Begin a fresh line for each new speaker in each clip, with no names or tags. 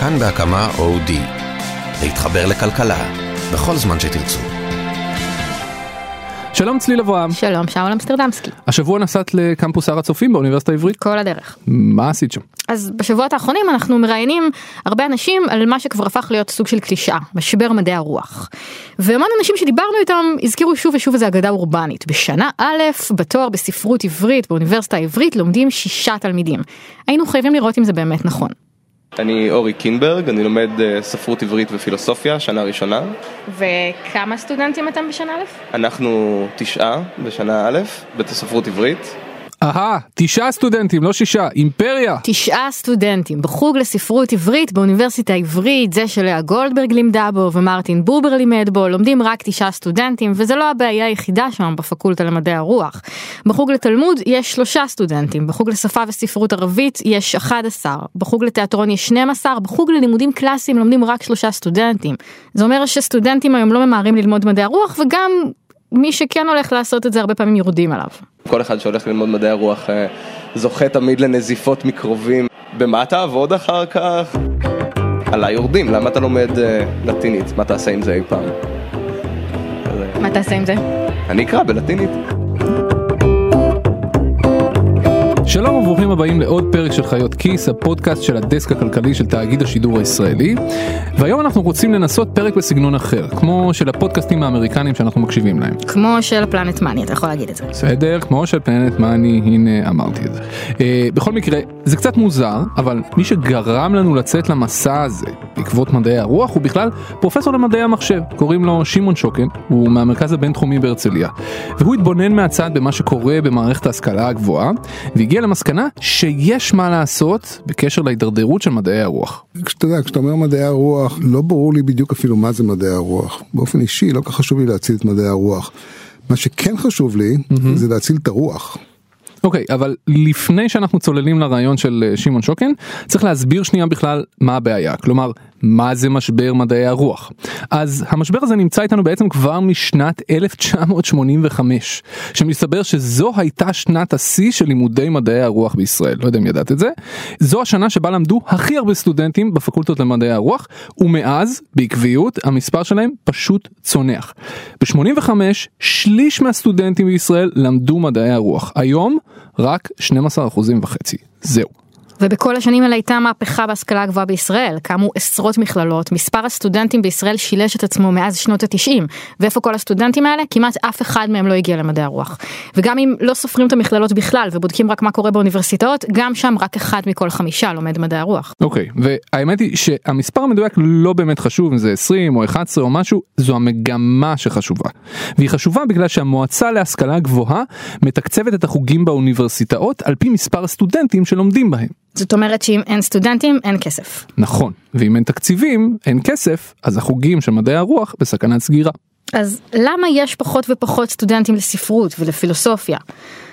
כאן בהקמה אודי. להתחבר לכלכלה, בכל זמן שתרצו.
שלום צליל אברהם.
שלום, שאול אמסטרדמסקי.
השבוע נסעת לקמפוס הר הצופים באוניברסיטה העברית?
כל הדרך.
מה עשית שם?
אז בשבועות האחרונים אנחנו מראיינים הרבה אנשים על מה שכבר הפך להיות סוג של קלישאה, משבר מדעי הרוח. והמון אנשים שדיברנו איתם הזכירו שוב ושוב איזה אגדה אורבנית. בשנה א', בתואר בספרות עברית באוניברסיטה העברית לומדים שישה תלמידים. היינו חייבים לראות אם זה באמת נכון.
אני אורי קינברג, אני לומד אה, ספרות עברית ופילוסופיה, שנה ראשונה.
וכמה סטודנטים אתם בשנה א'?
אנחנו תשעה בשנה א', בספרות עברית.
אהה, תשעה סטודנטים, לא שישה, אימפריה.
תשעה סטודנטים בחוג לספרות עברית באוניברסיטה העברית, זה שלאה גולדברג לימדה בו ומרטין בובר לימד בו, לומדים רק תשעה סטודנטים, וזה לא הבעיה היחידה שם בפקולטה למדעי הרוח. בחוג לתלמוד יש שלושה סטודנטים, בחוג לשפה וספרות ערבית יש 11, בחוג לתיאטרון יש 12, בחוג ללימודים קלאסיים לומדים רק שלושה סטודנטים. זה אומר שסטודנטים היום לא ממהרים ללמוד מדעי הרוח, וגם מי שכן הולך לעשות את זה הרבה פעמים יורדים עליו.
כל אחד שהולך ללמוד מדעי הרוח אה, זוכה תמיד לנזיפות מקרובים. במה תעבוד אחר כך? עליי יורדים, למה אתה לומד אה, לטינית? מה תעשה עם זה אי פעם?
מה תעשה עם זה?
אני אקרא בלטינית.
שלום וברוכים הבאים לעוד פרק של חיות כיס, הפודקאסט של הדסק הכלכלי של תאגיד השידור הישראלי. והיום אנחנו רוצים לנסות פרק בסגנון אחר, כמו של הפודקאסטים האמריקנים שאנחנו מקשיבים להם.
כמו של פלנט מאני, אתה יכול להגיד את זה.
בסדר, כמו של פלנט מאני, הנה אמרתי את זה. Uh, בכל מקרה, זה קצת מוזר, אבל מי שגרם לנו לצאת למסע הזה בעקבות מדעי הרוח הוא בכלל פרופסור למדעי המחשב, קוראים לו שמעון שוקן, הוא מהמרכז הבינתחומי בהרצליה. והוא התבונן מהצד במה שקורה במערכת ההשכלה הגבוהה, והגיע למסקנה שיש מה לעשות בקשר להידרדרות של מדעי הרוח.
כשאתה יודע, כשאתה אומר מדעי הרוח, לא ברור לי בדיוק אפילו מה זה מדעי הרוח. באופן אישי, לא כל כך חשוב לי להציל את מדעי הרוח. מה שכן חשוב לי, mm-hmm. זה להציל את הרוח.
אוקיי, okay, אבל לפני שאנחנו צוללים לרעיון של אה, שמעון שוקן, צריך להסביר שנייה בכלל מה הבעיה. כלומר, מה זה משבר מדעי הרוח? אז המשבר הזה נמצא איתנו בעצם כבר משנת 1985, שמסתבר שזו הייתה שנת השיא של לימודי מדעי הרוח בישראל, לא יודע אם ידעת את זה. זו השנה שבה למדו הכי הרבה סטודנטים בפקולטות למדעי הרוח, ומאז, בעקביות, המספר שלהם פשוט צונח. ב-85, שליש מהסטודנטים בישראל למדו מדעי הרוח. היום, רק 12 אחוזים וחצי. זהו.
ובכל השנים האלה הייתה מהפכה בהשכלה הגבוהה בישראל, קמו עשרות מכללות, מספר הסטודנטים בישראל שילש את עצמו מאז שנות התשעים, ואיפה כל הסטודנטים האלה? כמעט אף אחד מהם לא הגיע למדעי הרוח. וגם אם לא סופרים את המכללות בכלל ובודקים רק מה קורה באוניברסיטאות, גם שם רק אחד מכל חמישה לומד מדעי הרוח.
אוקיי, okay, והאמת היא שהמספר המדויק לא באמת חשוב, אם זה 20 או 11 או משהו, זו המגמה שחשובה. והיא חשובה בגלל שהמועצה להשכלה גבוהה מתקצבת את החוגים באוניברסיטאות על פי מספר הסטודנטים שלומדים בהם.
זאת אומרת שאם אין סטודנטים אין כסף.
נכון, ואם אין תקציבים, אין כסף, אז החוגים של מדעי הרוח בסכנת סגירה.
אז למה יש פחות ופחות סטודנטים לספרות ולפילוסופיה?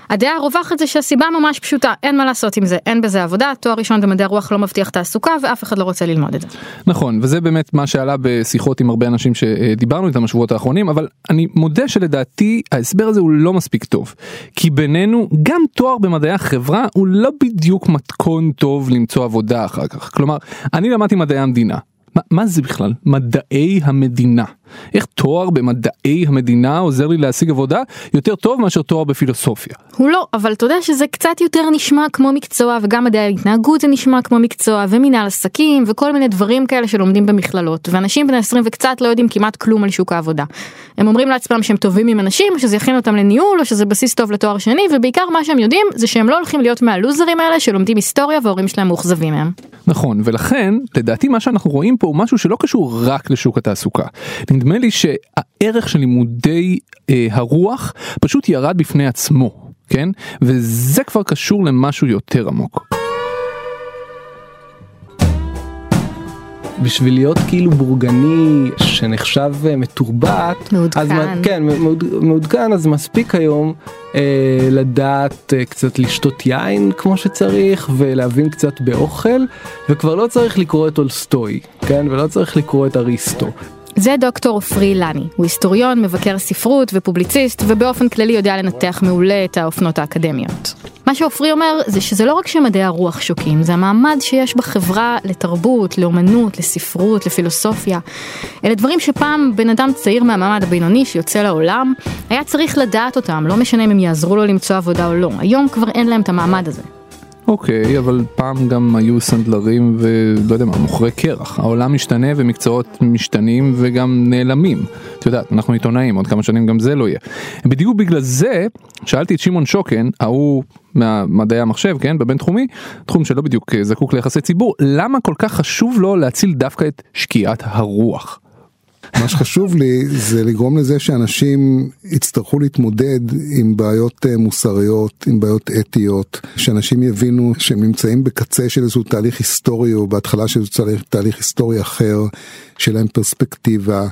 הדעה הרווחת זה שהסיבה ממש פשוטה, אין מה לעשות עם זה, אין בזה עבודה, תואר ראשון במדעי הרוח לא מבטיח תעסוקה ואף אחד לא רוצה ללמוד את זה.
נכון, וזה באמת מה שעלה בשיחות עם הרבה אנשים שדיברנו איתם בשבועות האחרונים, אבל אני מודה שלדעתי ההסבר הזה הוא לא מספיק טוב. כי בינינו, גם תואר במדעי החברה הוא לא בדיוק מתכון טוב למצוא עבודה אחר כך. כלומר, אני למדתי מדעי המדינה. מה, מה זה בכלל? מדעי המדינה. איך תואר במדעי המדינה עוזר לי להשיג עבודה יותר טוב מאשר תואר בפילוסופיה.
הוא לא, אבל אתה יודע שזה קצת יותר נשמע כמו מקצוע וגם מדעי ההתנהגות זה נשמע כמו מקצוע ומנהל עסקים וכל מיני דברים כאלה שלומדים במכללות ואנשים בני 20 וקצת לא יודעים כמעט כלום על שוק העבודה. הם אומרים לעצמם שהם טובים עם אנשים או שזה יכין אותם לניהול או שזה בסיס טוב לתואר שני ובעיקר מה שהם יודעים זה שהם לא הולכים להיות מהלוזרים האלה שלומדים היסטוריה וההורים שלהם מאוכזבים מהם.
נכון ולכן לדעתי מה שאנחנו רואים פה הוא משהו שלא קשור רק לשוק התעסוקה. נדמה לי שהערך של לימודי אה, הרוח פשוט ירד בפני עצמו, כן? וזה כבר קשור למשהו יותר עמוק.
בשביל להיות כאילו בורגני שנחשב אה, מתורבת,
מעודכן, אז,
כן, מעוד, מעודכן אז מספיק היום אה, לדעת אה, קצת לשתות יין כמו שצריך ולהבין קצת באוכל וכבר לא צריך לקרוא את אולסטוי, כן, ולא צריך לקרוא את אריסטו.
זה דוקטור עופרי לני, הוא היסטוריון, מבקר ספרות ופובליציסט, ובאופן כללי יודע לנתח מעולה את האופנות האקדמיות. מה שעופרי אומר זה שזה לא רק שמדעי הרוח שוקים, זה המעמד שיש בחברה לתרבות, לאומנות, לספרות, לפילוסופיה. אלה דברים שפעם בן אדם צעיר מהמעמד הבינוני שיוצא לעולם, היה צריך לדעת אותם, לא משנה אם הם יעזרו לו למצוא עבודה או לא. היום כבר אין להם את המעמד הזה.
אוקיי, אבל פעם גם היו סנדלרים ולא יודע מה, מוכרי קרח. העולם משתנה ומקצועות משתנים וגם נעלמים. את יודעת, אנחנו עיתונאים, עוד כמה שנים גם זה לא יהיה. בדיוק בגלל זה, שאלתי את שמעון שוקן, ההוא מהמדעי המחשב, כן, בבין תחומי, תחום שלא בדיוק אה, זקוק ליחסי ציבור, למה כל כך חשוב לו להציל דווקא את שקיעת הרוח?
מה שחשוב לי זה לגרום לזה שאנשים יצטרכו להתמודד עם בעיות אה, מוסריות, עם בעיות אתיות, שאנשים יבינו שהם נמצאים בקצה של איזשהו תהליך היסטורי או בהתחלה של איזשהו תהליך היסטורי אחר, שיהיה להם פרספקטיבה,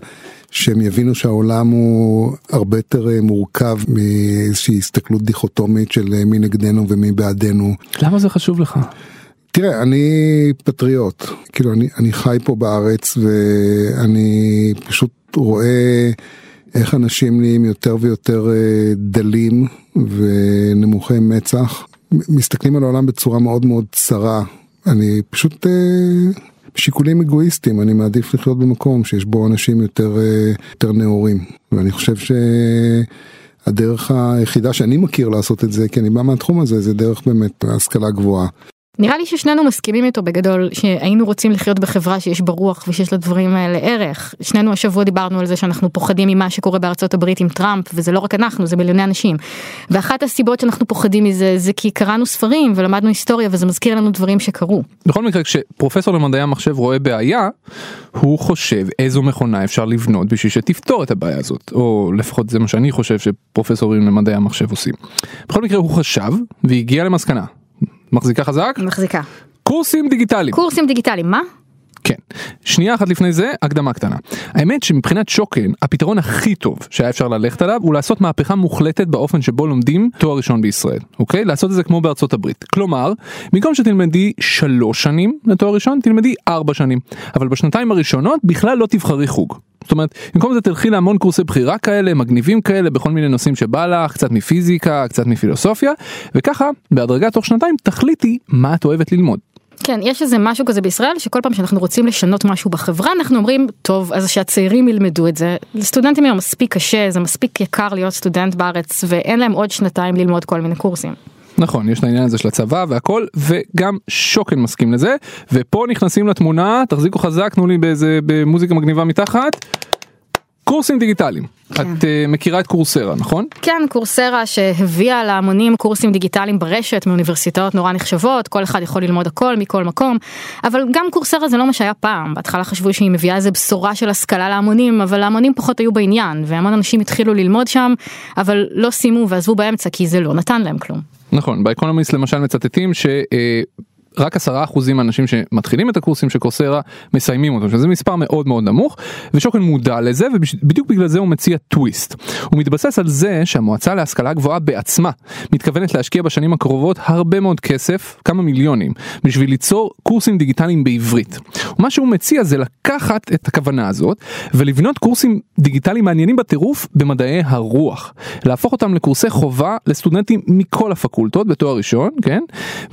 שהם יבינו שהעולם הוא הרבה יותר אה, מורכב מאיזושהי הסתכלות דיכוטומית של אה, מי נגדנו ומי בעדנו.
למה זה חשוב לך?
תראה, אני פטריוט, כאילו אני, אני חי פה בארץ ואני פשוט רואה איך אנשים נהיים יותר ויותר אה, דלים ונמוכי מצח, מסתכלים על העולם בצורה מאוד מאוד צרה. אני פשוט אה, שיקולים אגואיסטיים, אני מעדיף לחיות במקום שיש בו אנשים יותר, אה, יותר נאורים, ואני חושב שהדרך היחידה שאני מכיר לעשות את זה, כי אני בא מהתחום הזה, זה דרך באמת השכלה גבוהה.
נראה לי ששנינו מסכימים איתו בגדול שהיינו רוצים לחיות בחברה שיש בה רוח ושיש לדברים האלה ערך. שנינו השבוע דיברנו על זה שאנחנו פוחדים ממה שקורה בארצות הברית עם טראמפ וזה לא רק אנחנו זה מיליוני אנשים. ואחת הסיבות שאנחנו פוחדים מזה זה כי קראנו ספרים ולמדנו היסטוריה וזה מזכיר לנו דברים שקרו.
בכל מקרה כשפרופסור למדעי המחשב רואה בעיה הוא חושב איזו מכונה אפשר לבנות בשביל שתפתור את הבעיה הזאת או לפחות זה מה שאני חושב שפרופסורים למדעי המחשב עושים. בכל מקרה הוא חשב והגיע למסקנה מחזיקה חזק?
מחזיקה.
קורסים דיגיטליים.
קורסים דיגיטליים, מה?
כן. שנייה אחת לפני זה, הקדמה קטנה. האמת שמבחינת שוקן, הפתרון הכי טוב שהיה אפשר ללכת עליו הוא לעשות מהפכה מוחלטת באופן שבו לומדים תואר ראשון בישראל, אוקיי? לעשות את זה כמו בארצות הברית. כלומר, במקום שתלמדי שלוש שנים לתואר ראשון, תלמדי ארבע שנים. אבל בשנתיים הראשונות בכלל לא תבחרי חוג. זאת אומרת, במקום זה תלכי להמון קורסי בחירה כאלה, מגניבים כאלה, בכל מיני נושאים שבא לך, קצת מפיזיקה, קצת מפילוסופיה, וככה, בהדרגה תוך שנתיים תחליטי מה את אוהבת ללמוד.
כן, יש איזה משהו כזה בישראל שכל פעם שאנחנו רוצים לשנות משהו בחברה אנחנו אומרים טוב אז שהצעירים ילמדו את זה. לסטודנטים היום מספיק קשה זה מספיק יקר להיות סטודנט בארץ ואין להם עוד שנתיים ללמוד כל מיני קורסים.
נכון יש את העניין הזה של הצבא והכל וגם שוקן מסכים לזה ופה נכנסים לתמונה תחזיקו חזק תנו לי באיזה במוזיקה מגניבה מתחת. קורסים דיגיטליים. כן. את uh, מכירה את קורסרה נכון?
כן קורסרה שהביאה להמונים קורסים דיגיטליים ברשת מאוניברסיטאות נורא נחשבות כל אחד יכול ללמוד הכל מכל מקום אבל גם קורסרה זה לא מה שהיה פעם בהתחלה חשבו שהיא מביאה איזה בשורה של השכלה להמונים אבל ההמונים פחות היו בעניין והמון אנשים התחילו ללמוד שם אבל לא סיימו ועזבו באמצע כי זה לא נתן להם כלום.
נכון באקונומיסט למשל מצטטים ש... אה, רק עשרה אחוזים מהאנשים שמתחילים את הקורסים של קורסרה מסיימים אותם שזה מספר מאוד מאוד נמוך ושוקן מודע לזה ובדיוק בגלל זה הוא מציע טוויסט. הוא מתבסס על זה שהמועצה להשכלה גבוהה בעצמה מתכוונת להשקיע בשנים הקרובות הרבה מאוד כסף כמה מיליונים בשביל ליצור קורסים דיגיטליים בעברית. ומה שהוא מציע זה לקחת את הכוונה הזאת ולבנות קורסים דיגיטליים מעניינים בטירוף במדעי הרוח להפוך אותם לקורסי חובה לסטודנטים מכל הפקולטות בתואר ראשון כן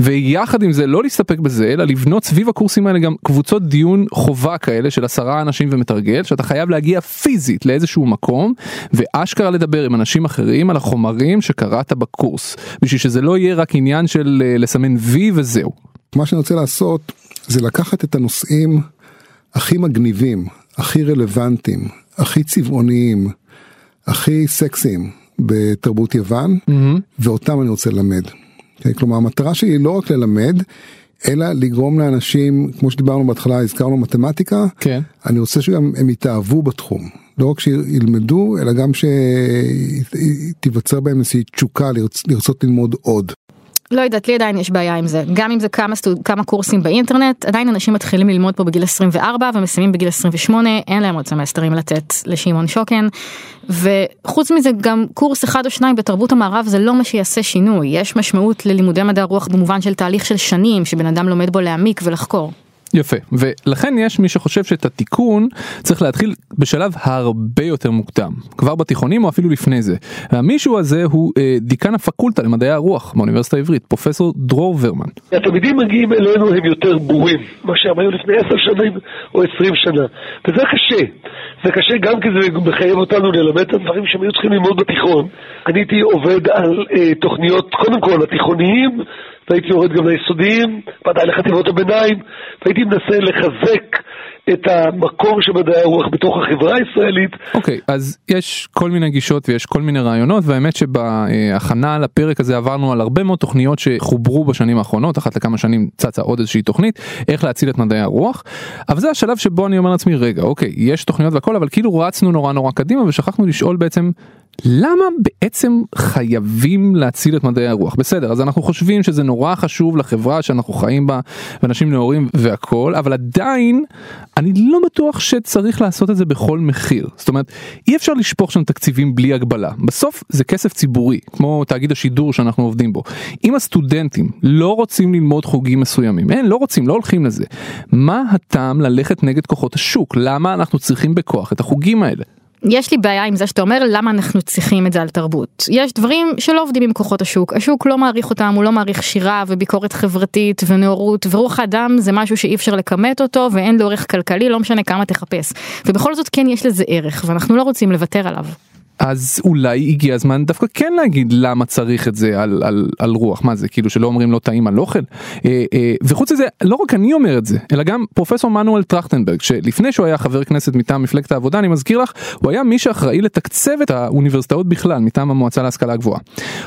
ויחד עם זה לא להסתפק בזה אלא לבנות סביב הקורסים האלה גם קבוצות דיון חובה כאלה של עשרה אנשים ומתרגל שאתה חייב להגיע פיזית לאיזשהו מקום ואשכרה לדבר עם אנשים אחרים על החומרים שקראת בקורס בשביל שזה לא יהיה רק עניין של אה, לסמן וי וזהו.
מה שאני רוצה לעשות זה לקחת את הנושאים הכי מגניבים, הכי רלוונטיים, הכי צבעוניים, הכי סקסיים בתרבות יוון mm-hmm. ואותם אני רוצה ללמד. כן, כלומר המטרה שלי היא לא רק ללמד אלא לגרום לאנשים כמו שדיברנו בהתחלה הזכרנו מתמטיקה
כן
אני רוצה שגם הם יתאהבו בתחום לא רק שילמדו אלא גם שתיווצר בהם איזושהי תשוקה לרצ... לרצות ללמוד עוד.
לא יודעת, לי עדיין יש בעיה עם זה. גם אם זה כמה, סטוד... כמה קורסים באינטרנט, עדיין אנשים מתחילים ללמוד פה בגיל 24 ומסיימים בגיל 28, אין להם עוד סמסטרים לתת לשמעון שוקן. וחוץ מזה גם קורס אחד או שניים בתרבות המערב זה לא מה שיעשה שינוי. יש משמעות ללימודי מדעי הרוח במובן של תהליך של שנים שבן אדם לומד בו להעמיק ולחקור.
יפה ולכן יש מי שחושב שאת התיקון צריך להתחיל בשלב הרבה יותר מוקדם כבר בתיכונים או אפילו לפני זה. המישהו הזה הוא אה, דיקן הפקולטה למדעי הרוח באוניברסיטה העברית פרופסור דרור ורמן.
התלמידים מגיעים אלינו הם יותר בורים מה שהם היו לפני עשר שנים או עשרים שנה וזה קשה. זה קשה גם כי זה מחייב אותנו ללמד את הדברים שהם היו צריכים ללמוד בתיכון. אני הייתי עובד על אה, תוכניות קודם כל התיכוניים והייתי יורד גם ליסודיים, ודאי לחטיבות הביניים, והייתי מנסה לחזק את המקור של מדעי הרוח בתוך החברה הישראלית.
אוקיי, okay, אז יש כל מיני גישות ויש כל מיני רעיונות, והאמת שבהכנה לפרק הזה עברנו על הרבה מאוד תוכניות שחוברו בשנים האחרונות, אחת לכמה שנים צצה עוד איזושהי תוכנית, איך להציל את מדעי הרוח, אבל זה השלב שבו אני אומר לעצמי, רגע, אוקיי, יש תוכניות והכל, אבל כאילו רצנו נורא נורא קדימה ושכחנו לשאול בעצם למה בעצם חייבים להציל את מדעי הרוח? בסדר, אז אנחנו חושבים שזה נורא חשוב לחברה שאנחנו חיים בה, ואנשים נאורים והכל, אבל עדיין אני לא בטוח שצריך לעשות את זה בכל מחיר. זאת אומרת, אי אפשר לשפוך שם תקציבים בלי הגבלה. בסוף זה כסף ציבורי, כמו תאגיד השידור שאנחנו עובדים בו. אם הסטודנטים לא רוצים ללמוד חוגים מסוימים, אין, לא רוצים, לא הולכים לזה. מה הטעם ללכת נגד כוחות השוק? למה אנחנו צריכים בכוח את החוגים האלה?
יש לי בעיה עם זה שאתה אומר למה אנחנו צריכים את זה על תרבות. יש דברים שלא עובדים עם כוחות השוק, השוק לא מעריך אותם, הוא לא מעריך שירה וביקורת חברתית ונאורות ורוח האדם זה משהו שאי אפשר לכמת אותו ואין לו ערך כלכלי, לא משנה כמה תחפש. ובכל זאת כן יש לזה ערך ואנחנו לא רוצים לוותר עליו.
אז אולי הגיע הזמן דווקא כן להגיד למה צריך את זה על, על, על רוח מה זה כאילו שלא אומרים לא טעים על אוכל אה, אה, וחוץ מזה לא רק אני אומר את זה אלא גם פרופסור מנואל טרכטנברג שלפני שהוא היה חבר כנסת מטעם מפלגת העבודה אני מזכיר לך הוא היה מי שאחראי לתקצב את האוניברסיטאות בכלל מטעם המועצה להשכלה גבוהה.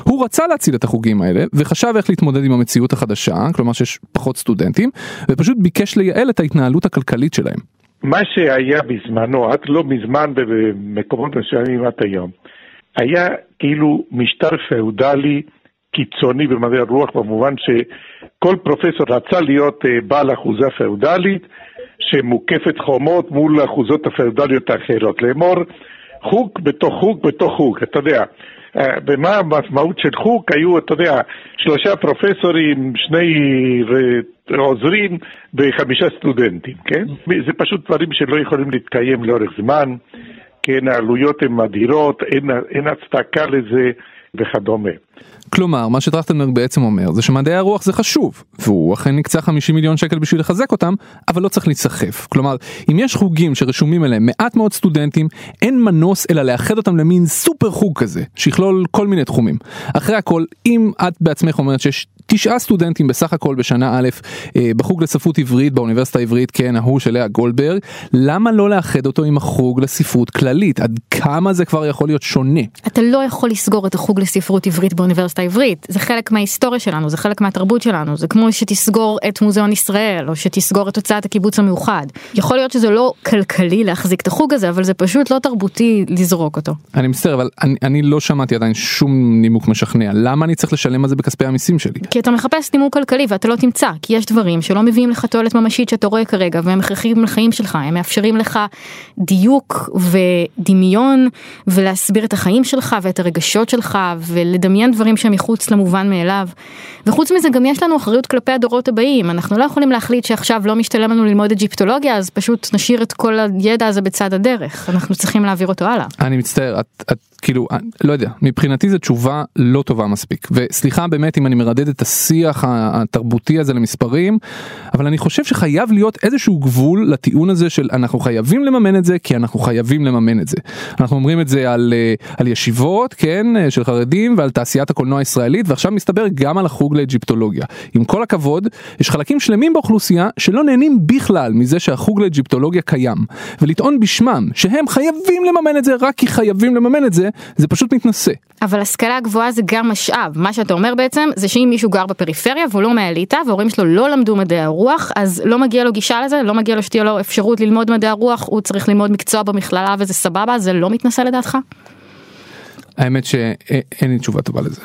הוא רצה להציל את החוגים האלה וחשב איך להתמודד עם המציאות החדשה כלומר שיש פחות סטודנטים ופשוט ביקש לייעל את ההתנהלות הכלכלית שלהם.
מה שהיה בזמנו, עד לא מזמן במקומות מסוימים עד היום, היה כאילו משטר פאודלי קיצוני במדעי הרוח במובן שכל פרופסור רצה להיות אה, בעל אחוזה פאודלית שמוקפת חומות מול האחוזות הפאודליות האחרות, לאמור חוג בתוך חוג בתוך חוג, אתה יודע. אה, המשמעות של חוג? היו, אתה יודע, שלושה פרופסורים, שני עוזרים וחמישה סטודנטים, כן? זה פשוט דברים שלא יכולים להתקיים לאורך זמן, כן, העלויות הן אדירות, אין, אין הצדקה לזה וכדומה.
כלומר מה שטרכטנברג בעצם אומר זה שמדעי הרוח זה חשוב והוא אכן נקצה 50 מיליון שקל בשביל לחזק אותם אבל לא צריך להיסחף. כלומר אם יש חוגים שרשומים אליהם מעט מאוד סטודנטים אין מנוס אלא לאחד אותם למין סופר חוג כזה שיכלול כל מיני תחומים. אחרי הכל אם את בעצמך אומרת שיש תשעה סטודנטים בסך הכל בשנה א' אה, בחוג לספרות עברית באוניברסיטה העברית כן ההוא של לאה גולדברג למה לא לאחד אותו עם החוג לספרות כללית? עד כמה זה כבר יכול להיות שונה.
אתה לא יכול לסגור את החוג לספרות עברית באוניברסיטה העברית. זה חלק מההיסטוריה שלנו זה חלק מהתרבות שלנו. זה כמו שתסגור את מוזיאון ישראל או שתסגור את הוצאת הקיבוץ המאוחד יכול להיות שזה לא כלכלי להחזיק את החוג הזה אבל זה פשוט לא תרבותי לזרוק אותו.
אני מצטער אבל אני, אני לא שמעתי עדיין שום נימוק משכנע. למה אני צריך לשלם על זה בכספי המיסים שלי.
כי אתה מחפש נימוק כלכלי ואתה לא תמצא כי יש דברים שלא מביאים לך תועלת ממשית שאתה רואה כרגע והם הכרחיים לחיים שלך. הם מאפשרים לך דיוק ודמיון ולהסביר את החיים שלך ואת הרגשות שלך ולדמיין דברים שמחוץ למובן מאליו. וחוץ מזה גם יש לנו אחריות כלפי הדורות הבאים אנחנו לא יכולים להחליט שעכשיו לא משתלם לנו ללמוד אג'יפטולוגיה אז פשוט נשאיר את כל הידע הזה בצד הדרך אנחנו צריכים להעביר אותו הלאה.
אני מצטער את, את כאילו לא יודע מבחינתי זו תשובה לא טובה מספיק וסליחה באמת אם אני מרדד את השיח התרבותי הזה למספרים אבל אני חושב שחייב להיות איזשהו גבול לטיעון הזה של אנחנו חייבים לממן את זה כי אנחנו חייבים לממן את זה. אנחנו אומרים את זה על, אה, על ישיבות כן של חרדים ועל תעשיית הקולנוע הישראלית ועכשיו מסתבר גם על החוג לאג'יפטולוגיה. עם כל הכבוד יש חלקים שלמים באוכלוסייה שלא נהנים בכלל מזה שהחוג לאג'יפטולוגיה קיים ולטעון בשמם שהם חייבים לממן את זה רק כי חייבים לממן את זה זה פשוט מתנשא.
אבל השכלה גבוהה זה גם משאב מה שאתה אומר בעצם זה שאם מישהו גר בפריפריה והוא לא מהאליטה וההורים שלו לא למדו מדעי הרוח אז לא מגיע לו גישה לזה לא מגיע לו שתהיה לו אפשרות ללמוד מדעי הרוח הוא צריך ללמוד מקצוע במכללה וזה סבבה זה לא מתנשא לדעתך?
האמת שאין לי תשובה טובה לזה.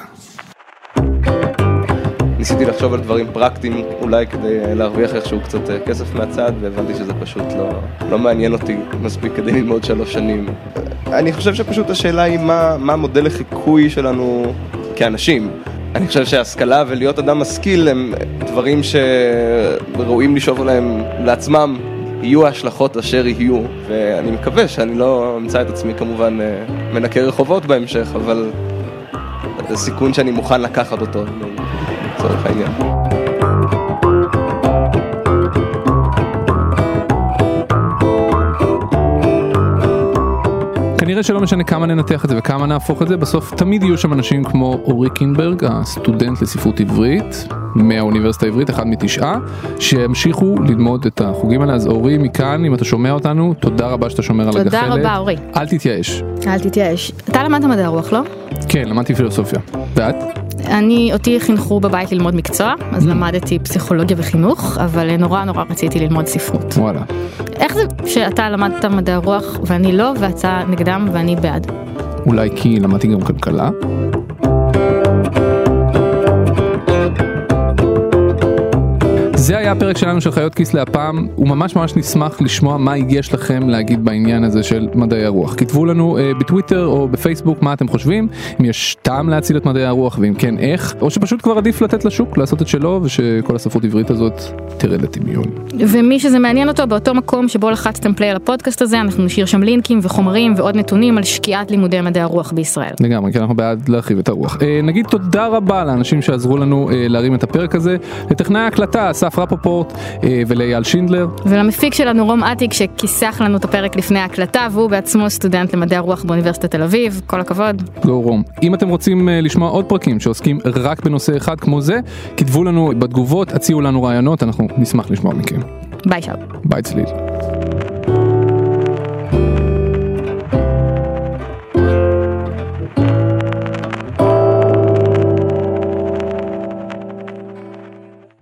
ניסיתי לחשוב על דברים פרקטיים אולי כדי להרוויח איכשהו קצת אה, כסף מהצד והבנתי שזה פשוט לא, לא מעניין אותי מספיק כדי ללמוד שלוש שנים. אני חושב שפשוט השאלה היא מה, מה המודל לחיקוי שלנו כאנשים. אני חושב שהשכלה ולהיות אדם משכיל הם דברים שראויים לשאוף עליהם לעצמם, יהיו ההשלכות אשר יהיו, ואני מקווה שאני לא אמצא את עצמי כמובן אה, מנקה רחובות בהמשך, אבל זה סיכון שאני מוכן לקחת אותו, לצורך העניין.
כנראה שלא משנה כמה ננתח את זה וכמה נהפוך את זה, בסוף תמיד יהיו שם אנשים כמו אורי קינברג, הסטודנט לספרות עברית מהאוניברסיטה העברית, אחד מתשעה, שימשיכו ללמוד את החוגים האלה. אז אורי, מכאן, אם אתה שומע אותנו, תודה רבה שאתה שומר על הגחלת.
תודה רבה, אורי.
אל תתייאש.
אל תתייאש. אתה למדת מדעי הרוח, לא?
כן, למדתי פילוסופיה. ואת?
אני, אותי חינכו בבית ללמוד מקצוע, אז למדתי פסיכולוגיה וחינוך, אבל נורא נורא רציתי ללמוד ספרות.
וואלה.
איך זה שאתה למדת מדעי הרוח ואני לא, ואתה נגדם ואני בעד?
אולי כי למדתי גם כלכלה? זה היה הפרק שלנו של חיות כיס להפעם, וממש ממש נשמח לשמוע מה יש לכם להגיד בעניין הזה של מדעי הרוח. כתבו לנו uh, בטוויטר או בפייסבוק מה אתם חושבים, אם יש טעם להציל את מדעי הרוח ואם כן איך, או שפשוט כבר עדיף לתת לשוק לעשות את שלו ושכל הספרות עברית הזאת תרד לטמיון.
ומי שזה מעניין אותו, באותו מקום שבו לחצתם פליי על הפודקאסט הזה, אנחנו נשאיר שם לינקים וחומרים ועוד נתונים על שקיעת לימודי מדעי הרוח בישראל.
לגמרי, כי אנחנו בעד להרחיב את הרוח. Uh, נגיד תודה רבה לאנשים שעזרו לנו uh, להרים את הפרק הזה, לטכנאי ההקלטה, אסף רפופורט אה, ולאייל שינדלר.
ולמפיק שלנו רום אטיק שכיסח לנו את הפרק לפני ההקלטה והוא בעצמו סטודנט למדעי הרוח באוניברסיטת תל אביב, כל הכבוד.
לא רום. אם אתם רוצים אה, לשמוע עוד פרקים שעוסקים רק בנושא אחד כמו זה, כתבו לנו בתגובות, הציעו לנו רעיונות, אנחנו נשמח לשמוע מכם.
ביי שאול.
ביי צליל.